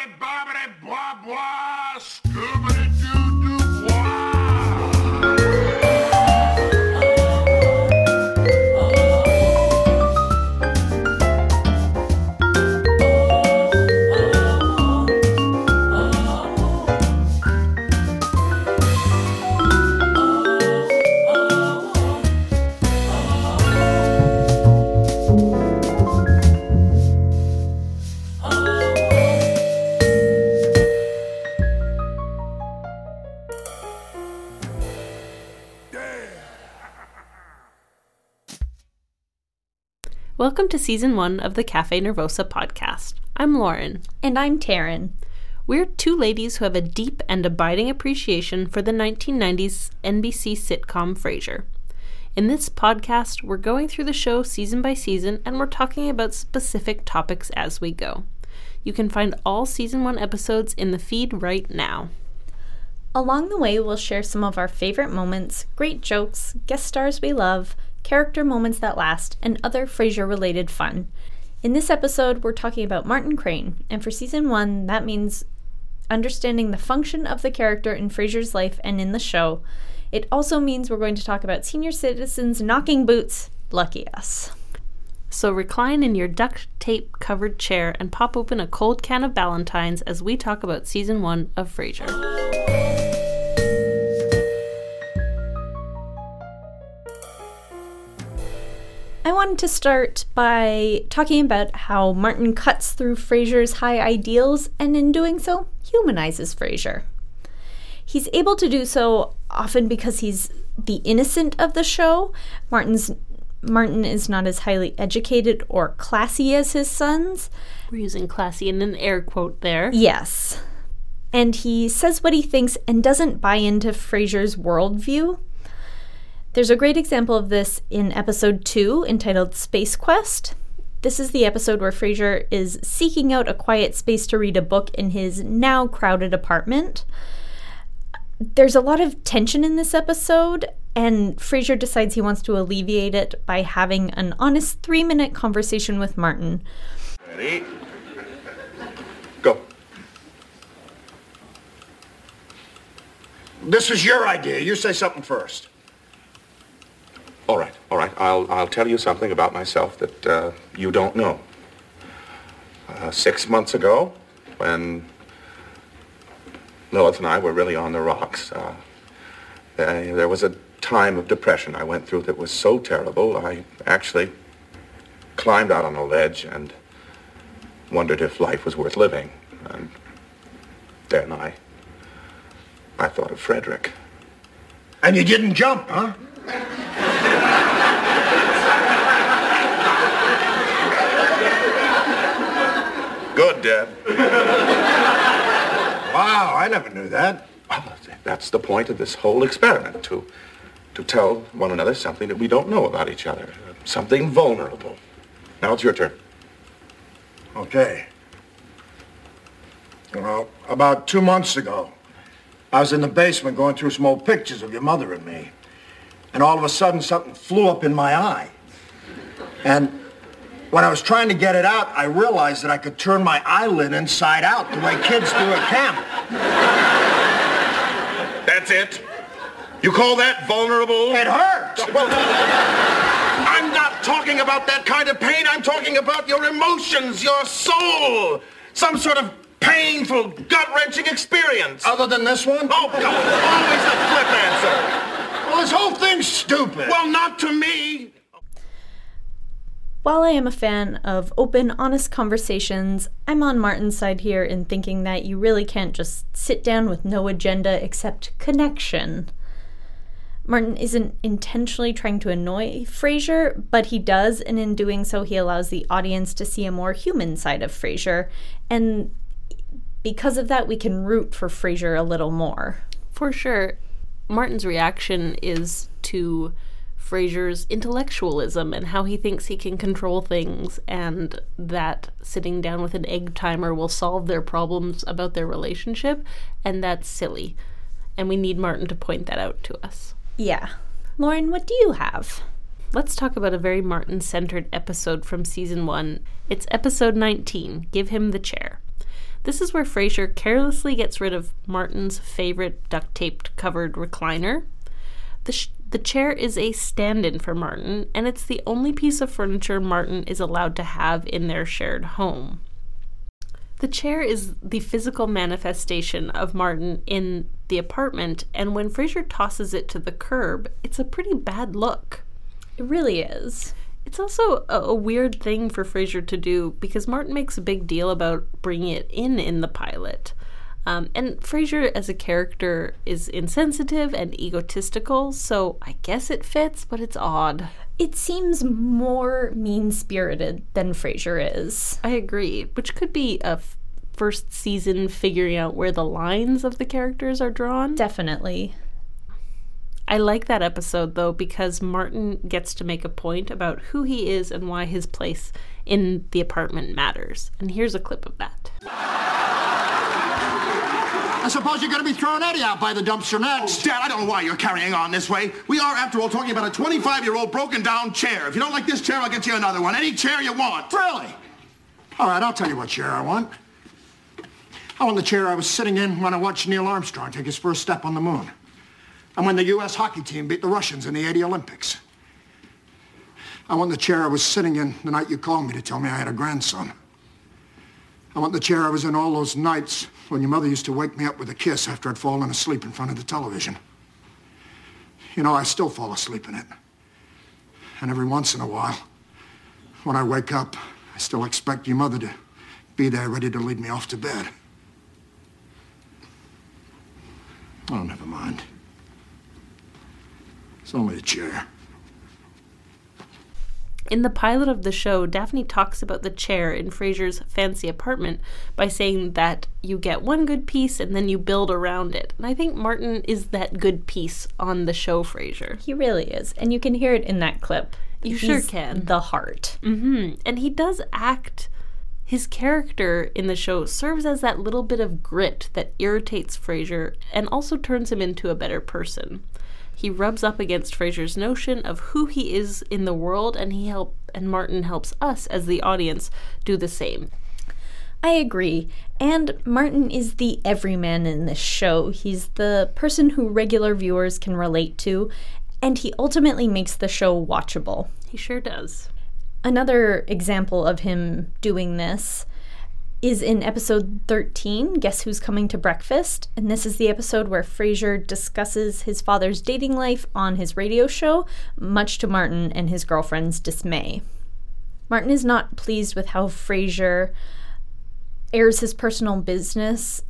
Bibbidi Welcome to season one of the Cafe Nervosa podcast. I'm Lauren. And I'm Taryn. We're two ladies who have a deep and abiding appreciation for the 1990s NBC sitcom Frasier. In this podcast, we're going through the show season by season and we're talking about specific topics as we go. You can find all season one episodes in the feed right now. Along the way, we'll share some of our favorite moments, great jokes, guest stars we love, character moments that last, and other Frasier related fun. In this episode, we're talking about Martin Crane, and for season one, that means understanding the function of the character in Frasier's life and in the show. It also means we're going to talk about senior citizens knocking boots. Lucky us. So recline in your duct tape covered chair and pop open a cold can of Ballantines as we talk about season one of Frasier. Wanted to start by talking about how Martin cuts through Frasier's high ideals and in doing so humanizes Frasier. He's able to do so often because he's the innocent of the show. Martin's Martin is not as highly educated or classy as his sons. We're using classy in an air quote there. Yes. And he says what he thinks and doesn't buy into Frasier's worldview. There's a great example of this in episode 2 entitled Space Quest. This is the episode where Frasier is seeking out a quiet space to read a book in his now crowded apartment. There's a lot of tension in this episode, and Frasier decides he wants to alleviate it by having an honest three minute conversation with Martin. Ready? Go. This is your idea. You say something first. All right, all right. I'll, I'll tell you something about myself that uh, you don't know. Uh, six months ago, when Lilith and I were really on the rocks, uh, there there was a time of depression I went through that was so terrible, I actually climbed out on a ledge and wondered if life was worth living. And then I, I thought of Frederick. And you didn't jump, huh? Dad. Wow, I never knew that. Well, that's the point of this whole experiment, to, to tell one another something that we don't know about each other, something vulnerable. Now it's your turn. Okay. Well, about two months ago, I was in the basement going through some old pictures of your mother and me. And all of a sudden, something flew up in my eye. And when I was trying to get it out, I realized that I could turn my eyelid inside out the way kids do at camp. That's it? You call that vulnerable? It hurt! Well, I'm not talking about that kind of pain. I'm talking about your emotions, your soul. Some sort of painful, gut-wrenching experience. Other than this one? Oh, God. Always a flip answer. Well, this whole thing's stupid. Well, not to me. While I am a fan of open, honest conversations, I'm on Martin's side here in thinking that you really can't just sit down with no agenda except connection. Martin isn't intentionally trying to annoy Frasier, but he does, and in doing so, he allows the audience to see a more human side of Frasier. And because of that, we can root for Frasier a little more. For sure. Martin's reaction is to Frasier's intellectualism and how he thinks he can control things, and that sitting down with an egg timer will solve their problems about their relationship, and that's silly. And we need Martin to point that out to us. Yeah. Lauren, what do you have? Let's talk about a very Martin centered episode from season one. It's episode 19 Give Him the Chair. This is where Frasier carelessly gets rid of Martin's favorite duct taped covered recliner. The, sh- the chair is a stand in for Martin, and it's the only piece of furniture Martin is allowed to have in their shared home. The chair is the physical manifestation of Martin in the apartment, and when Frasier tosses it to the curb, it's a pretty bad look. It really is. It's also a, a weird thing for Frasier to do because Martin makes a big deal about bringing it in in the pilot. Um, and Frasier as a character is insensitive and egotistical, so I guess it fits, but it's odd. It seems more mean spirited than Frasier is. I agree, which could be a f- first season figuring out where the lines of the characters are drawn. Definitely. I like that episode though because Martin gets to make a point about who he is and why his place in the apartment matters. And here's a clip of that. I suppose you're going to be throwing Eddie out by the dumpster next. Dad, I don't know why you're carrying on this way. We are, after all, talking about a 25-year-old broken down chair. If you don't like this chair, I'll get you another one. Any chair you want. Really? All right, I'll tell you what chair I want. I want the chair I was sitting in when I watched Neil Armstrong take his first step on the moon. And when the U.S. hockey team beat the Russians in the 80 Olympics. I want the chair I was sitting in the night you called me to tell me I had a grandson. I want the chair I was in all those nights when your mother used to wake me up with a kiss after I'd fallen asleep in front of the television. You know, I still fall asleep in it. And every once in a while, when I wake up, I still expect your mother to be there ready to lead me off to bed. Oh, never mind. It's only a chair. In the pilot of the show, Daphne talks about the chair in Frasier's fancy apartment by saying that you get one good piece and then you build around it. And I think Martin is that good piece on the show Frasier. He really is. And you can hear it in that clip. You sure He's can. The heart. Mm-hmm. And he does act. His character in the show serves as that little bit of grit that irritates Frasier and also turns him into a better person. He rubs up against Frasier's notion of who he is in the world, and he help and Martin helps us as the audience do the same. I agree. And Martin is the everyman in this show. He's the person who regular viewers can relate to, and he ultimately makes the show watchable. He sure does. Another example of him doing this is in episode 13, Guess Who's Coming to Breakfast? And this is the episode where Frasier discusses his father's dating life on his radio show, much to Martin and his girlfriend's dismay. Martin is not pleased with how Frasier airs his personal business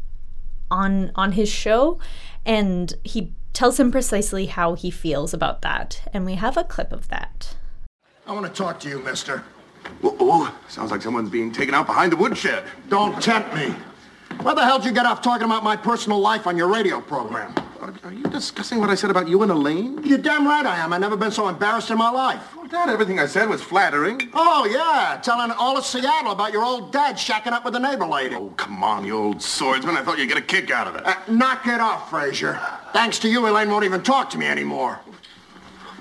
on on his show and he tells him precisely how he feels about that. And we have a clip of that. I want to talk to you, mister. Oh, sounds like someone's being taken out behind the woodshed. Don't tempt me. Where the hell did you get off talking about my personal life on your radio program? Are, are you discussing what I said about you and Elaine? You're damn right I am. I've never been so embarrassed in my life. Oh, Dad, everything I said was flattering. Oh, yeah, telling all of Seattle about your old dad shacking up with the neighbor lady. Oh, come on, you old swordsman. I thought you'd get a kick out of it. Uh, knock it off, Frasier. Thanks to you, Elaine won't even talk to me anymore.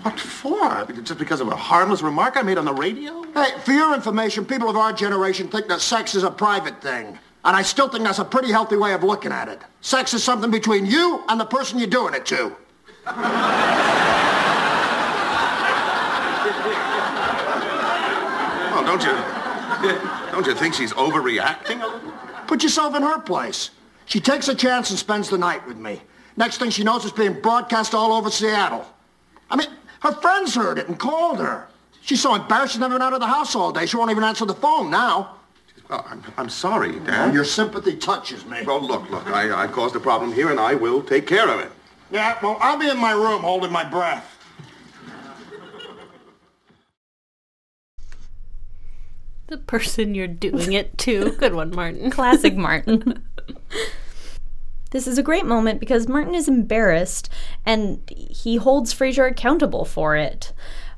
What for? Just because of a harmless remark I made on the radio? Hey, for your information, people of our generation think that sex is a private thing. And I still think that's a pretty healthy way of looking at it. Sex is something between you and the person you're doing it to. Well, don't you... Don't you think she's overreacting a little? Put yourself in her place. She takes a chance and spends the night with me. Next thing she knows, it's being broadcast all over Seattle. I mean, her friends heard it and called her. She's so embarrassed she's never been out of the house all day. She won't even answer the phone now. Well, I'm, I'm sorry, Dad. Your sympathy touches me. Well, look, look, I, I caused a problem here, and I will take care of it. Yeah, well, I'll be in my room holding my breath. The person you're doing it to. Good one, Martin. Classic Martin. this is a great moment because Martin is embarrassed and he holds Frasier accountable for it.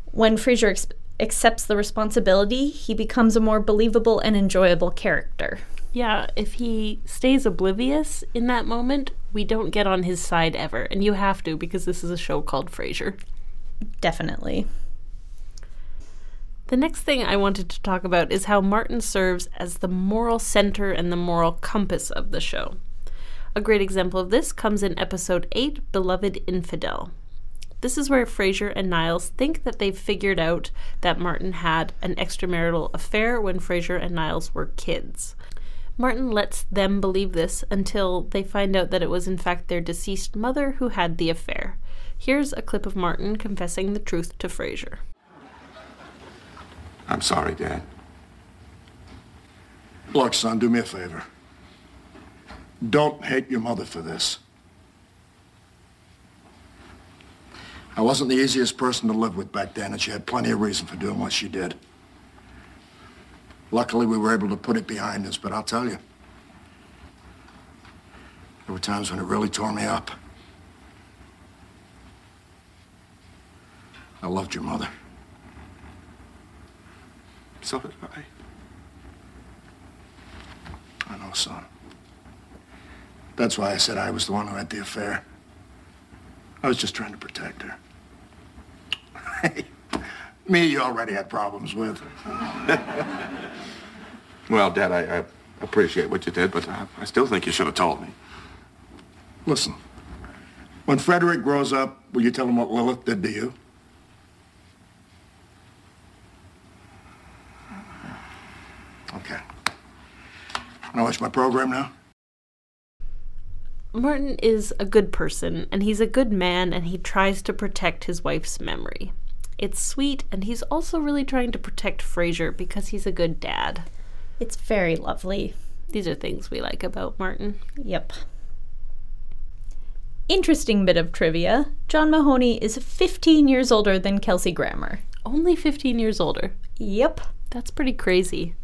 When Frasier ex- accepts the responsibility, he becomes a more believable and enjoyable character. Yeah, if he stays oblivious in that moment, we don't get on his side ever. And you have to because this is a show called Frasier. Definitely. The next thing I wanted to talk about is how Martin serves as the moral center and the moral compass of the show. A great example of this comes in episode 8, Beloved Infidel. This is where Frasier and Niles think that they've figured out that Martin had an extramarital affair when Frasier and Niles were kids. Martin lets them believe this until they find out that it was in fact their deceased mother who had the affair. Here's a clip of Martin confessing the truth to Frasier. I'm sorry, Dad. Look, son, do me a favor. Don't hate your mother for this. I wasn't the easiest person to live with back then, and she had plenty of reason for doing what she did. Luckily, we were able to put it behind us, but I'll tell you, there were times when it really tore me up. I loved your mother. So did I. I know, son. That's why I said I was the one who had the affair. I was just trying to protect her. Hey, me you already had problems with. Well, Dad, I, I appreciate what you did, but I, I still think you should have told me. Listen, when Frederick grows up, will you tell him what Lilith did to you? Okay. Wanna watch my program now? Martin is a good person, and he's a good man, and he tries to protect his wife's memory. It's sweet, and he's also really trying to protect Frasier because he's a good dad. It's very lovely. These are things we like about Martin. Yep. Interesting bit of trivia John Mahoney is 15 years older than Kelsey Grammer. Only 15 years older. Yep. That's pretty crazy.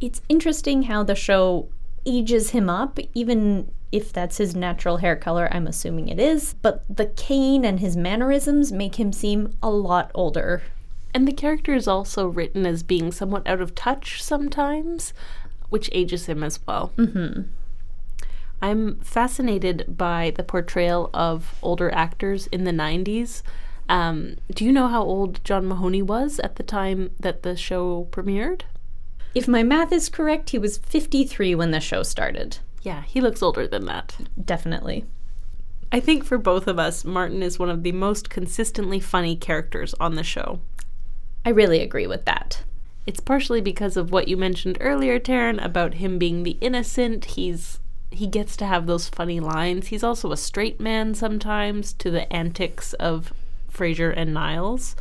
It's interesting how the show ages him up, even if that's his natural hair color, I'm assuming it is. But the cane and his mannerisms make him seem a lot older. And the character is also written as being somewhat out of touch sometimes, which ages him as well. Mm-hmm. I'm fascinated by the portrayal of older actors in the 90s. Um, do you know how old John Mahoney was at the time that the show premiered? If my math is correct, he was 53 when the show started. Yeah, he looks older than that. Definitely. I think for both of us, Martin is one of the most consistently funny characters on the show. I really agree with that. It's partially because of what you mentioned earlier, Taryn, about him being the innocent. He's he gets to have those funny lines. He's also a straight man sometimes to the antics of Frasier and Niles.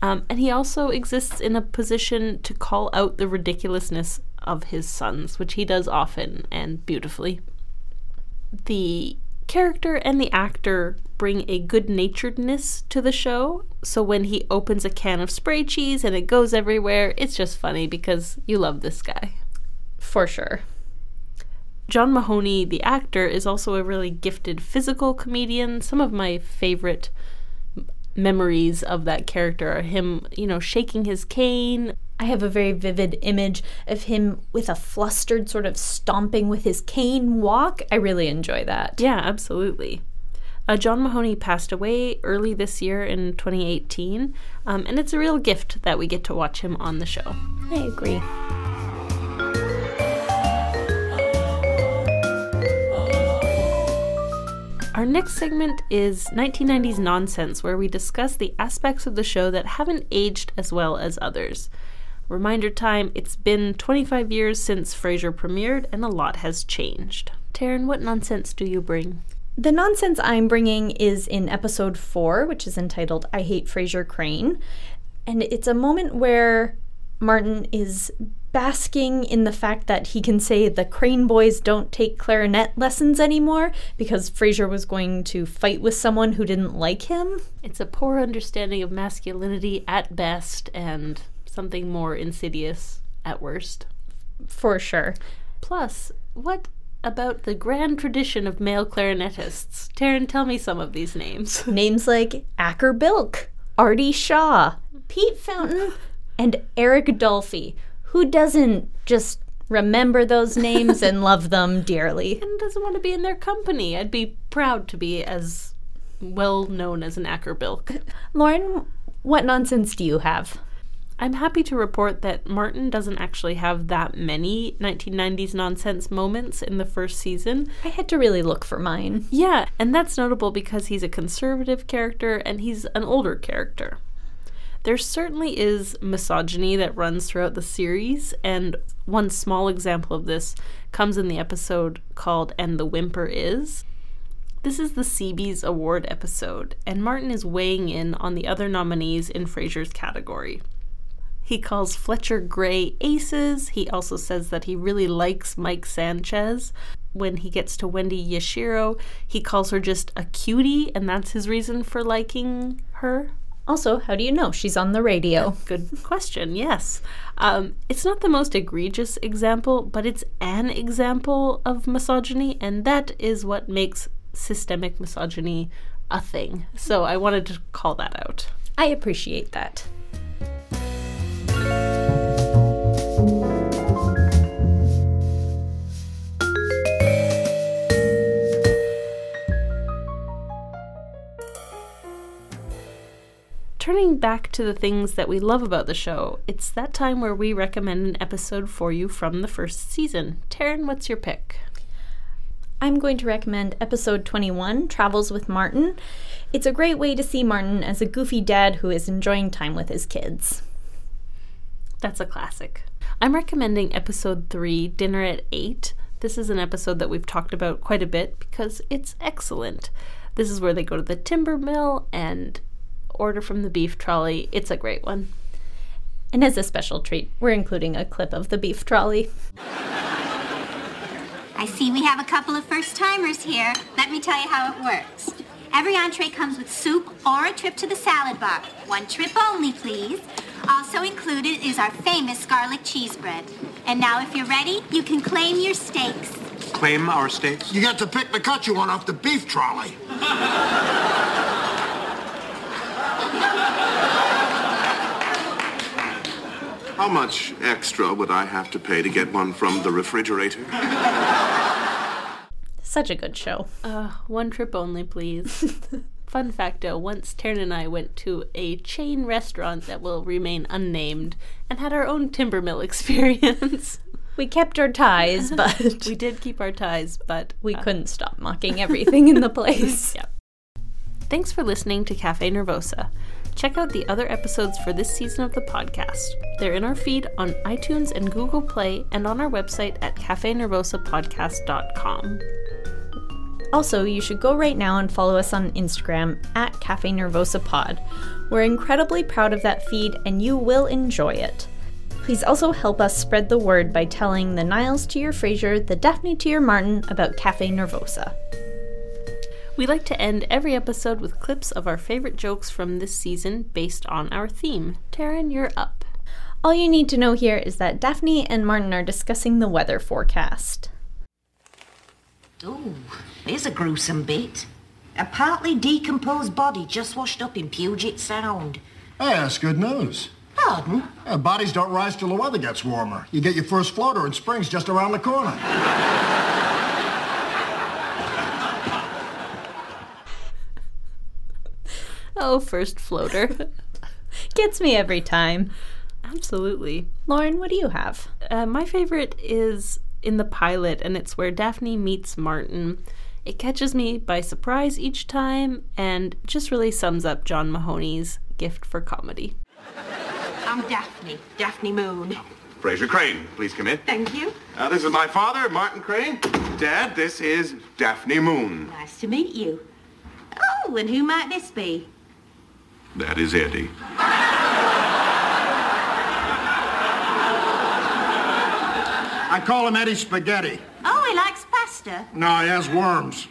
Um, and he also exists in a position to call out the ridiculousness of his sons, which he does often and beautifully. The character and the actor bring a good naturedness to the show. So when he opens a can of spray cheese and it goes everywhere, it's just funny because you love this guy. For sure. John Mahoney, the actor, is also a really gifted physical comedian. Some of my favorite memories of that character are him, you know, shaking his cane. I have a very vivid image of him with a flustered sort of stomping with his cane walk. I really enjoy that. Yeah, absolutely. Uh, John Mahoney passed away early this year in 2018, um, and it's a real gift that we get to watch him on the show. I agree. Our next segment is 1990s Nonsense, where we discuss the aspects of the show that haven't aged as well as others. Reminder time it's been 25 years since Frasier premiered, and a lot has changed. Taryn, what nonsense do you bring? The nonsense I'm bringing is in episode four, which is entitled I Hate Frasier Crane. And it's a moment where Martin is basking in the fact that he can say the Crane boys don't take clarinet lessons anymore because Frasier was going to fight with someone who didn't like him. It's a poor understanding of masculinity at best and something more insidious at worst. For sure. Plus, what about the grand tradition of male clarinetists? Taryn, tell me some of these names. Names like Acker Bilk, Artie Shaw, Pete Fountain, and Eric Dolphy. Who doesn't just remember those names and love them dearly? and doesn't want to be in their company. I'd be proud to be as well known as an Acker Bilk. Lauren, what nonsense do you have? I'm happy to report that Martin doesn't actually have that many 1990s nonsense moments in the first season. I had to really look for mine. Yeah, and that's notable because he's a conservative character and he's an older character. There certainly is misogyny that runs throughout the series, and one small example of this comes in the episode called And the Whimper Is. This is the SeaBee's award episode, and Martin is weighing in on the other nominees in Frasier's category. He calls Fletcher Gray aces. He also says that he really likes Mike Sanchez. When he gets to Wendy Yashiro, he calls her just a cutie, and that's his reason for liking her. Also, how do you know she's on the radio? Good question, yes. Um, it's not the most egregious example, but it's an example of misogyny, and that is what makes systemic misogyny a thing. So I wanted to call that out. I appreciate that. Turning back to the things that we love about the show, it's that time where we recommend an episode for you from the first season. Taryn, what's your pick? I'm going to recommend episode 21, Travels with Martin. It's a great way to see Martin as a goofy dad who is enjoying time with his kids. That's a classic. I'm recommending episode 3, Dinner at 8. This is an episode that we've talked about quite a bit because it's excellent. This is where they go to the timber mill and order from the beef trolley. It's a great one. And as a special treat, we're including a clip of the beef trolley. I see we have a couple of first timers here. Let me tell you how it works. Every entree comes with soup or a trip to the salad bar. One trip only, please. Also included is our famous garlic cheese bread. And now, if you're ready, you can claim your steaks. Claim our steaks? You get to pick the cut you want off the beef trolley. How much extra would I have to pay to get one from the refrigerator? Such a good show. Uh, one trip only, please. Fun facto once Taryn and I went to a chain restaurant that will remain unnamed and had our own timber mill experience. We kept our ties, but we did keep our ties, but we uh, couldn't stop mocking everything in the place. Yep. Thanks for listening to Cafe Nervosa. Check out the other episodes for this season of the podcast. They're in our feed on iTunes and Google Play and on our website at cafenervosapodcast.com. Also, you should go right now and follow us on Instagram at Cafe Nervosa Pod. We're incredibly proud of that feed and you will enjoy it. Please also help us spread the word by telling the Niles to your Frasier, the Daphne to your Martin about Cafe Nervosa. We like to end every episode with clips of our favorite jokes from this season based on our theme. Taryn, you're up. All you need to know here is that Daphne and Martin are discussing the weather forecast. Oh, there's a gruesome bit. A partly decomposed body just washed up in Puget Sound. Hey, that's good news. Pardon? Yeah, bodies don't rise till the weather gets warmer. You get your first floater and spring's just around the corner. Oh, first floater. Gets me every time. Absolutely. Lauren, what do you have? Uh, my favorite is in the pilot, and it's where Daphne meets Martin. It catches me by surprise each time and just really sums up John Mahoney's gift for comedy. I'm Daphne, Daphne Moon. Frasier Crane, please come in. Thank you. Uh, this is my father, Martin Crane. Dad, this is Daphne Moon. Nice to meet you. Oh, and who might this be? That is Eddie. I call him Eddie Spaghetti. Oh, he likes pasta. No, he has worms.